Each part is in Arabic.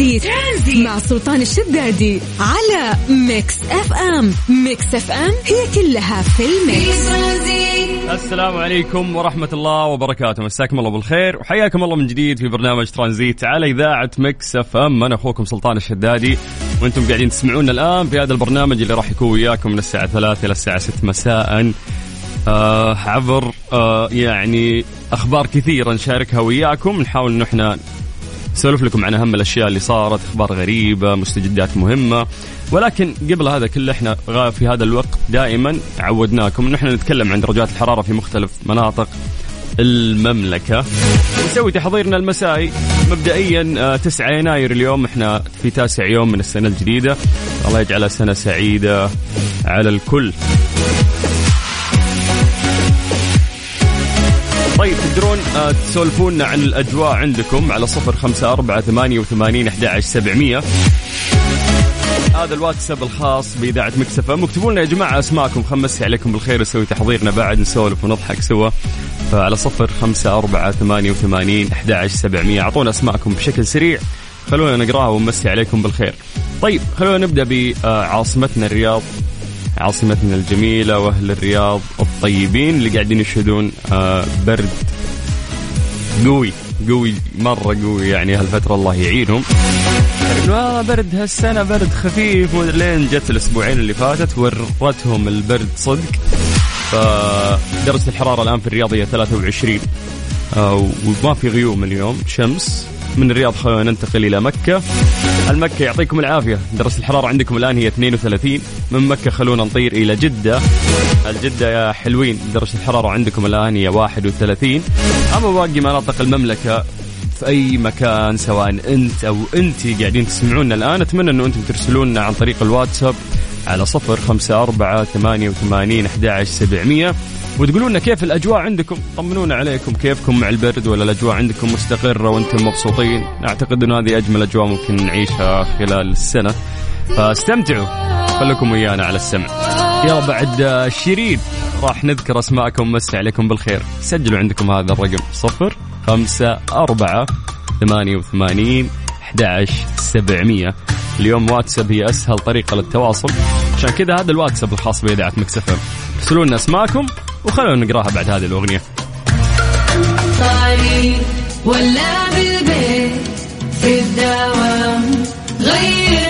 ترانزيت, ترانزيت. مع سلطان الشدادي على ميكس اف ام. ميكس اف ام هي كلها في الميكس. السلام عليكم ورحمة الله وبركاته. مساكم الله بالخير وحياكم الله من جديد في برنامج ترانزيت على إذاعة مكس اف ام. أنا أخوكم سلطان الشدادي وأنتم قاعدين تسمعونا الآن في هذا البرنامج اللي راح يكون وياكم من الساعة 3 إلى الساعة 6 مساء. آه عبر آه يعني أخبار كثيرة نشاركها وياكم. نحاول أنه إحنا نسولف لكم عن أهم الأشياء اللي صارت أخبار غريبة مستجدات مهمة. ولكن قبل هذا كله إحنا في هذا الوقت دائما عودناكم إن إحنا نتكلم عن درجات الحرارة في مختلف مناطق المملكة. نسوي تحضيرنا المسائي. مبدئيا 9 آه، يناير اليوم. إحنا في تاسع يوم من السنة الجديدة. الله يجعلها سنة سعيدة على الكل. طيب تقدرون آه، تسولفونا عن الأجواء عندكم على صفر خمسة أربعة ثمانية وثمانين أحد سبعمية. هذا الواتساب الخاص بإذاعة مكسفة اكتبوا لنا يا جماعة أسماءكم خمسي عليكم بالخير نسوي تحضيرنا بعد نسولف ونضحك سوا. فعلى صفر خمسة أربعة ثمانية وثمانين أحد سبعمية. أعطونا أسماءكم بشكل سريع. خلونا نقراها ونمسي عليكم بالخير. طيب خلونا نبدأ بعاصمتنا الرياض. عاصمتنا الجميلة وأهل الرياض الطيبين اللي قاعدين يشهدون آه، برد قوي قوي مرة قوي يعني هالفترة الله يعينهم. آه برد هالسنة برد خفيف لين جت الأسبوعين اللي فاتت ورتهم البرد صدق. فدرجة الحرارة الآن في الرياض هي 23 آه وما في غيوم اليوم شمس. من الرياض ننتقل إلى مكة. المكة يعطيكم العافية. درجة الحرارة عندكم الآن هي 32 من مكة خلونا نطير إلى جدة. الجدة يا حلوين درجة الحرارة عندكم الآن هي 31 أما باقي مناطق المملكة في أي مكان سواء أنت أو أنت قاعدين تسمعونا الآن أتمنى أنه أنتم ترسلونا عن طريق الواتساب على صفر خمسة أربعة ثمانية وثمانين أحد سبعمية. وتقولوا لنا كيف الأجواء عندكم؟ طمنونا عليكم. كيفكم مع البرد ولا الأجواء عندكم مستقرة وأنتم مبسوطين؟ أعتقد إنه هذه أجمل أجواء ممكن نعيشها خلال السنة. فاستمتعوا. خليكم ويانا على السمع. يلا بعد شيرين راح نذكر أسماءكم مسي عليكم بالخير. سجلوا عندكم هذا الرقم صفر خمسة أربعة ثمانية وثمانين أحد سبعمية. اليوم واتساب هي أسهل طريقة للتواصل. عشان كذا هذا الواتساب الخاص بإذاعة مكسفة ارسلوا لنا أسماءكم. وخلونا نقراها بعد هذه الأغنية. ولا بالبيت في الدوام غير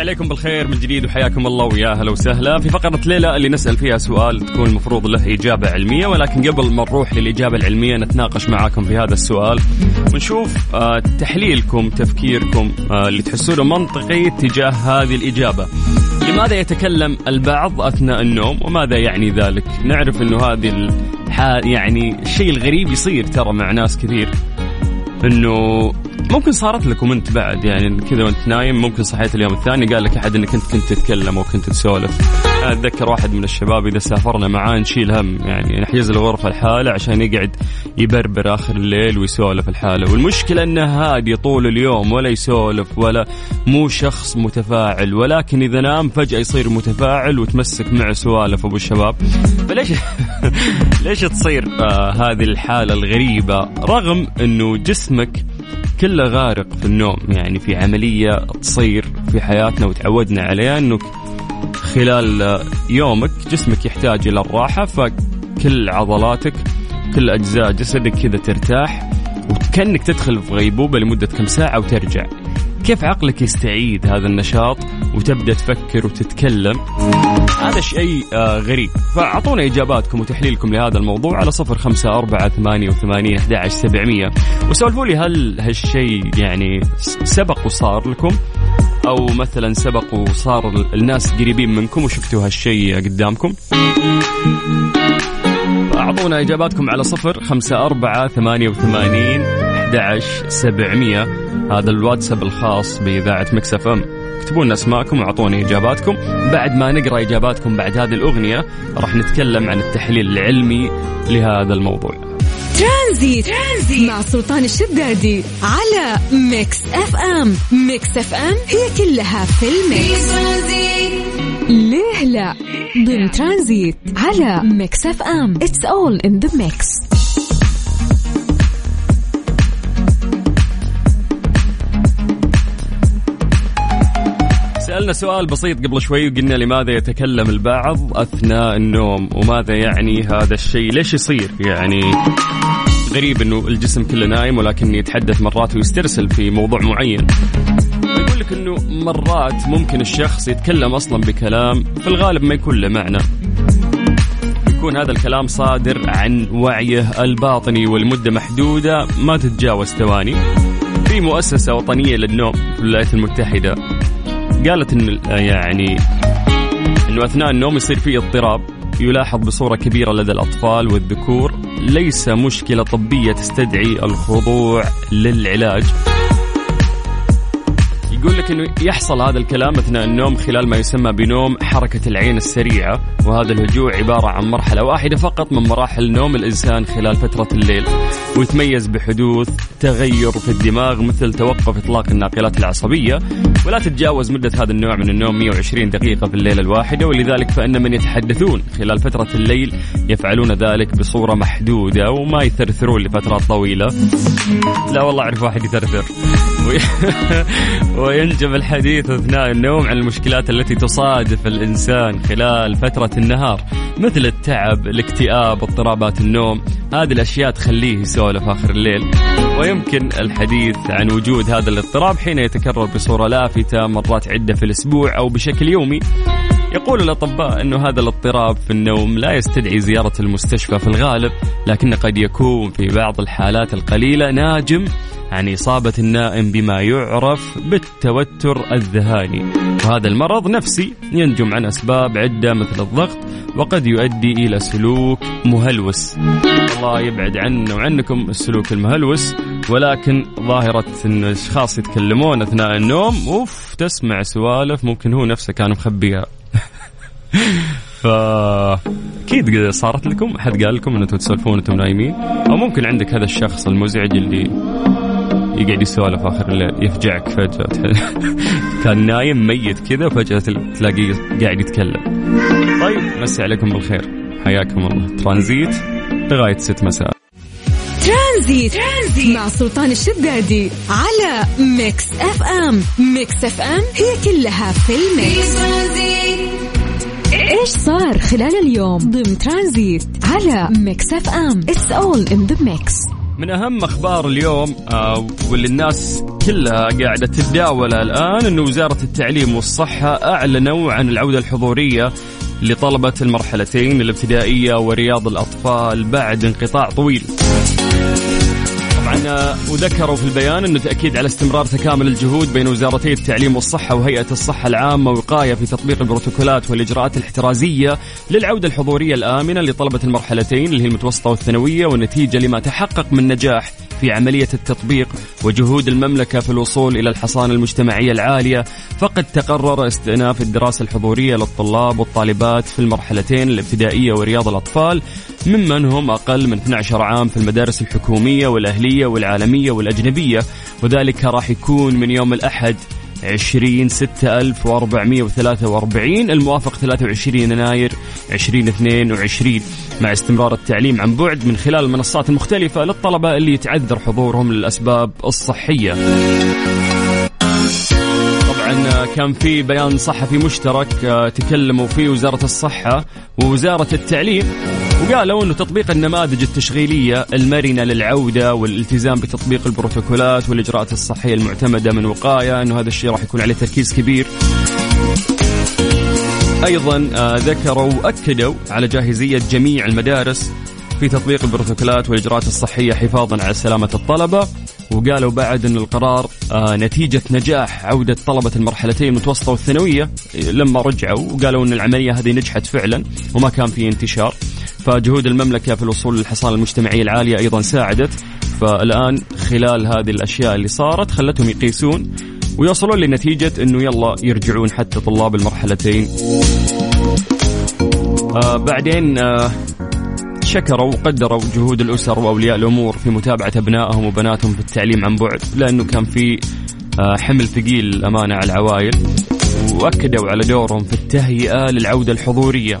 عليكم بالخير من جديد وحياكم الله ويا أهلا وسهلا. في فقرة ليه لا اللي نسأل فيها سؤال تكون المفروض له إجابة علمية ولكن قبل ما نروح للإجابة العلمية نتناقش معاكم في هذا السؤال ونشوف آه تحليلكم تفكيركم آه اللي تحسونه منطقي تجاه هذه الإجابة. لماذا يتكلم البعض أثناء النوم وماذا يعني ذلك؟ نعرف أنه هذه يعني الشيء الغريب يصير ترى مع ناس كثير إنه ممكن صارت لكم انت بعد يعني كذا وانت نايم ممكن صحيت اليوم الثاني قال لك أحد إنك أنت كنت تتكلم أو كنت تسولف. أنا أتذكر واحد من الشباب إذا سافرنا معاه نشيل هم يعني نحجز له غرفه الحالة عشان يقعد يبربر آخر الليل ويسولف الحالة. والمشكلة انه هادي طول اليوم ولا يسولف ولا مو شخص متفاعل ولكن إذا نام فجأة يصير متفاعل وتمسك معه سوالف أبو الشباب. فليش ليش تصير آه هذه الحالة الغريبة؟ رغم إنه جسمك كله غارق في النوم. يعني في عملية تصير في حياتنا وتعودنا عليها أنه خلال يومك جسمك يحتاج إلى الراحة فكل عضلاتك كل أجزاء جسدك كذا ترتاح وكأنك تدخل في غيبوبة لمدة كم ساعة وترجع. كيف عقلك يستعيد هذا النشاط وتبدأ تفكر وتتكلم؟ هذا شيء آه غريب. فأعطونا إجاباتكم وتحليلكم لهذا الموضوع على صفر خمسة أربعة ثمانية وثمانين أحد سبعمية. وسولفوا لي هل هالشيء يعني سبق وصار لكم؟ أو مثلا سبق وصار الناس قريبين منكم وشفتوا هالشيء قدامكم؟ فأعطونا إجاباتكم على صفر خمسة أربعة ثمانية وثمانين أحد سبعمية. هذا الواتساب الخاص بإذاعة ميكس اف ام. اكتبوا لنا اسماءكم وأعطوني إجاباتكم. بعد ما نقرأ إجاباتكم بعد هذه الأغنية راح نتكلم عن التحليل العلمي لهذا الموضوع. ترانزيت, ترانزيت مع سلطان الشدادي على ميكس اف ام. ميكس اف ام هي كلها في الميكس. ليه لا؟ ضمن ترانزيت على ميكس اف ام. it's all in the mix سألنا سؤال بسيط قبل شوي وقلنا لماذا يتكلم البعض أثناء النوم؟ وماذا يعني هذا الشيء؟ ليش يصير؟ يعني غريب أنه الجسم كله نايم ولكن يتحدث مرات ويسترسل في موضوع معين. يقول لك أنه مرات ممكن الشخص يتكلم أصلا بكلام في الغالب ما يكون له معنى. يكون هذا الكلام صادر عن وعيه الباطني والمدة محدودة ما تتجاوز ثواني. في مؤسسة وطنية للنوم في الولايات المتحدة. قالت إن يعني إنه أثناء النوم يصير فيه اضطراب. يلاحظ بصورة كبيرة لدى الأطفال والذكور ليس مشكلة طبية تستدعي الخضوع للعلاج. يقول لك إنه يحصل هذا الكلام أثناء النوم خلال ما يسمى بنوم حركة العين السريعة وهذا الهجوع عبارة عن مرحلة واحدة فقط من مراحل نوم الإنسان خلال فترة الليل ويتميز بحدوث تغير في الدماغ مثل توقف إطلاق الناقلات العصبية ولا تتجاوز مدة هذا النوع من النوم 120 دقيقة في الليلة الواحدة ولذلك فإن من يتحدثون خلال فترة الليل يفعلون ذلك بصورة محدودة وما يثرثرون لفترات طويلة. لا والله أعرف واحد يثرثر. وينجب الحديث أثناء النوم عن المشكلات التي تصادف الإنسان خلال فترة النهار مثل التعب، الاكتئاب، اضطرابات النوم، هذه الأشياء تخليه يسولف آخر الليل. ويمكن الحديث عن وجود هذا الاضطراب حين يتكرر بصورة لافتة مرات عدة في الأسبوع أو بشكل يومي. يقول الأطباء أنه هذا الاضطراب في النوم لا يستدعي زيارة المستشفى في الغالب لكن قد يكون في بعض الحالات القليلة ناجم عن إصابة النائم بما يعرف بالتوتر الذهاني. وهذا المرض نفسي ينجم عن أسباب عدة مثل الضغط وقد يؤدي إلى سلوك مهلوس. الله يبعد عنا وعنكم السلوك المهلوس ولكن ظاهرة أن الأشخاص يتكلمون أثناء النوم أوف تسمع سوالف ممكن هو نفسه كان مخبيها. ف أكيد صارت لكم احد قال لكم انكم تسولفون وأنتم نايمين؟ أو ممكن عندك هذا الشخص المزعج اللي يقعد يسولف آخر الليل يفجعك فجأة. كان نايم ميت كذا وفجاه تلاقيه قاعد يتكلم. طيب مسي عليكم بالخير. حياكم الله. ترانزيت لغاية 6 مساء. ترانزيت. ترانزيت مع سلطان الشدادي على ميكس اف ام ميكس اف ام هي كلها في الميكس إيش صار خلال اليوم ضمن ترانزيت على ميكس اف ام it's all in the mix من أهم أخبار اليوم آه واللي الناس كلها قاعدة تتداولها الآن إنه وزارة التعليم والصحة أعلنوا عن العودة الحضورية لطلبة المرحلتين الابتدائية ورياض الأطفال بعد انقطاع طويل. وذكروا في البيان إنه تأكيد على استمرار تكامل الجهود بين وزارتي التعليم والصحة وهيئة الصحة العامة وقايه في تطبيق البروتوكولات والإجراءات الاحترازية للعودة الحضورية الآمنة لطلبة المرحلتين اللي هي المتوسطة والثانوية والنتيجة لما تحقق من نجاح في عملية التطبيق وجهود المملكة في الوصول إلى الحصانة المجتمعية العالية فقد تقرر استئناف الدراسة الحضورية للطلاب والطالبات في المرحلتين الابتدائية ورياض الأطفال ممن هم أقل من 12 عام في المدارس الحكومية والأهلية والعالمية والأجنبية وذلك راح يكون من يوم الأحد 20 6443 الموافق 23 يناير 2022 مع استمرار التعليم عن بعد من خلال المنصات المختلفة للطلبة اللي يتعذر حضورهم للأسباب الصحية. طبعا كان في بيان صحفي مشترك آه، تكلموا فيه وزارة الصحة ووزارة التعليم. وقالوا إنه تطبيق النماذج التشغيلية المرنة للعودة والالتزام بتطبيق البروتوكولات والإجراءات الصحية المعتمدة من وقاية إنه هذا الشيء راح يكون عليه تركيز كبير. أيضا آه، ذكروا وأكدوا على جاهزية جميع المدارس في تطبيق البروتوكولات والإجراءات الصحية حفاظا على سلامة الطلبة وقالوا بعد أن القرار آه، نتيجة نجاح عودة طلبة المرحلتين المتوسطة والثانوية لما رجعوا وقالوا أن العملية هذه نجحت فعلا وما كان في انتشار فجهود المملكة في الوصول للحصانة المجتمعية العالية أيضا ساعدت. فالآن خلال هذه الأشياء اللي صارت خلتهم يقيسون ويوصلون لنتيجة أنه يلا يرجعون حتى طلاب المرحلتين. آه بعدين آه شكروا وقدروا جهود الأسر وأولياء الأمور في متابعة أبنائهم وبناتهم في التعليم عن بعد لأنه كان في آه حمل ثقيل أمانة على العوائل وأكدوا على دورهم في التهيئة للعودة الحضورية.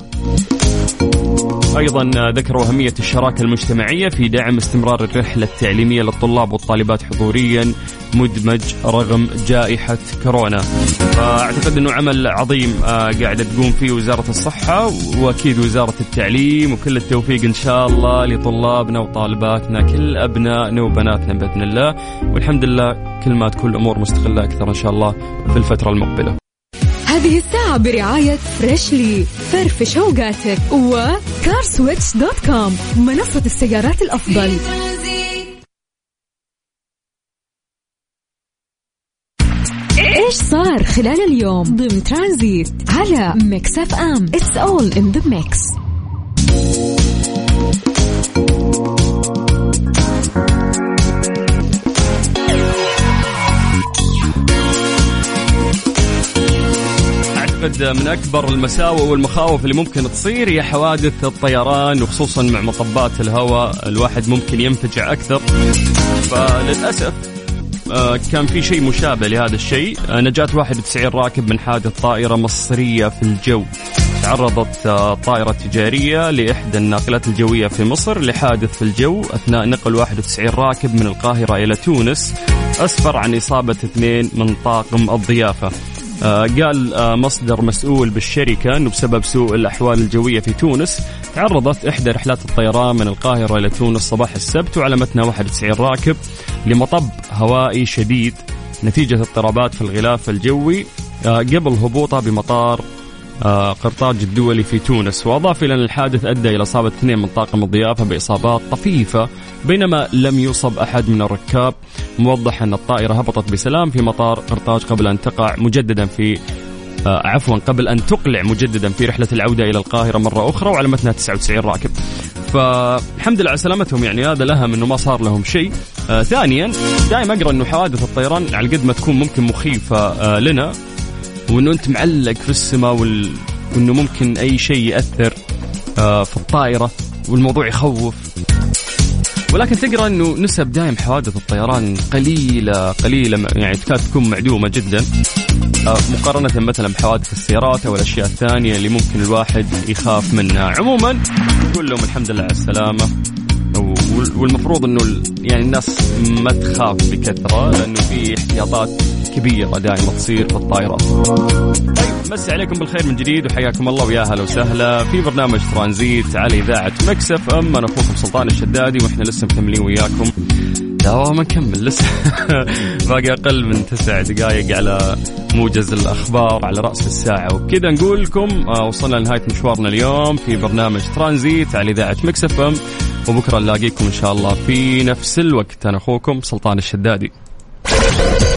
أيضا ذكروا أهمية الشراكة المجتمعية في دعم استمرار الرحلة التعليمية للطلاب والطالبات حضوريا مدمج رغم جائحة كورونا. فأعتقد أنه عمل عظيم آه، قاعدة تقوم فيه وزارة الصحة وأكيد وزارة التعليم وكل التوفيق إن شاء الله لطلابنا وطالباتنا كل أبنائنا وبناتنا بإذن الله والحمد لله كل ما تكون الأمور مستقرة أكثر إن شاء الله في الفترة المقبلة. هذه الساعة برعاية فريشلي فرفش اوقاتك وكارسويتش dot com منصة السيارات الأفضل. إيش صار خلال اليوم؟ ضمن ترانزيت على ميكس أف أم. it's all in the mix أعتقد من أكبر المساوئ والمخاوف اللي ممكن تصير هي حوادث الطيران وخصوصا مع مطبات الهواء. الواحد ممكن ينفجع أكثر. فللأسف آه، كان في شيء مشابه لهذا الشيء. آه، نجاة 91 راكب من حادث طائرة مصرية في الجو. تعرضت آه، طائرة تجارية لإحدى الناقلات الجوية في مصر لحادث في الجو. أثناء نقل 91 راكب من القاهرة إلى تونس أسفر عن إصابة اثنين من طاقم الضيافة. قال آه، مصدر مسؤول بالشركة أنه بسبب سوء الأحوال الجوية في تونس تعرضت إحدى رحلات الطيران من القاهرة إلى تونس صباح السبت وعلى متنها 91 راكب لمطب هوائي شديد. نتيجة اضطرابات في الغلاف الجوي آه، قبل هبوطها بمطار قرطاج الدولي في تونس. وأضاف إلى أن الحادث أدى إلى إصابة اثنين من طاقم الضيافة بإصابات طفيفة بينما لم يصب أحد من الركاب. موضح أن الطائرة هبطت بسلام في مطار قرطاج قبل أن تقع مجددا في آه عفوا قبل أن تقلع مجددا في رحلة العودة إلى القاهرة مرة أخرى وعلى متنها 99 راكب. فالحمد لله على سلامتهم يعني هذا لهم إنه ما صار لهم شيء. آه ثانيا دائما أقرأ إنه حوادث الطيران على قد ما تكون ممكن مخيفة آه لنا وإنه أنت معلق في السماء وال... وإنه ممكن أي شيء يأثر آه في الطائرة والموضوع يخوف. ولكن تقرأ إنه نسب دائم حوادث الطيران قليلة قليلة يعني تكاد تكون معدومة جدا. آه، مقارنة مثلا بحوادث السيارات أو الأشياء الثانية اللي ممكن الواحد يخاف منها، عموما نقول لهم الحمد لله على السلامة. والمفروض إنه يعني الناس ما تخاف بكثرة لأنه في احتياطات كبيرة دائما تصير في الطائرات. طيب مسي عليكم بالخير من جديد وحياكم الله ويا هلا وسهلا في برنامج ترانزيت على إذاعة مكسف إم. أنا أخوكم سلطان الشدادي وإحنا لسه مكملين وياكم. لا ما نكمل لسه باقي أقل من تسع دقائق على موجز الأخبار على رأس الساعة. وبكذا نقول لكم آه، وصلنا لنهاية مشوارنا اليوم في برنامج ترانزيت على إذاعة مكسف إم. وبكرة نلاقيكم إن شاء الله في نفس الوقت. أنا أخوكم سلطان الشدادي.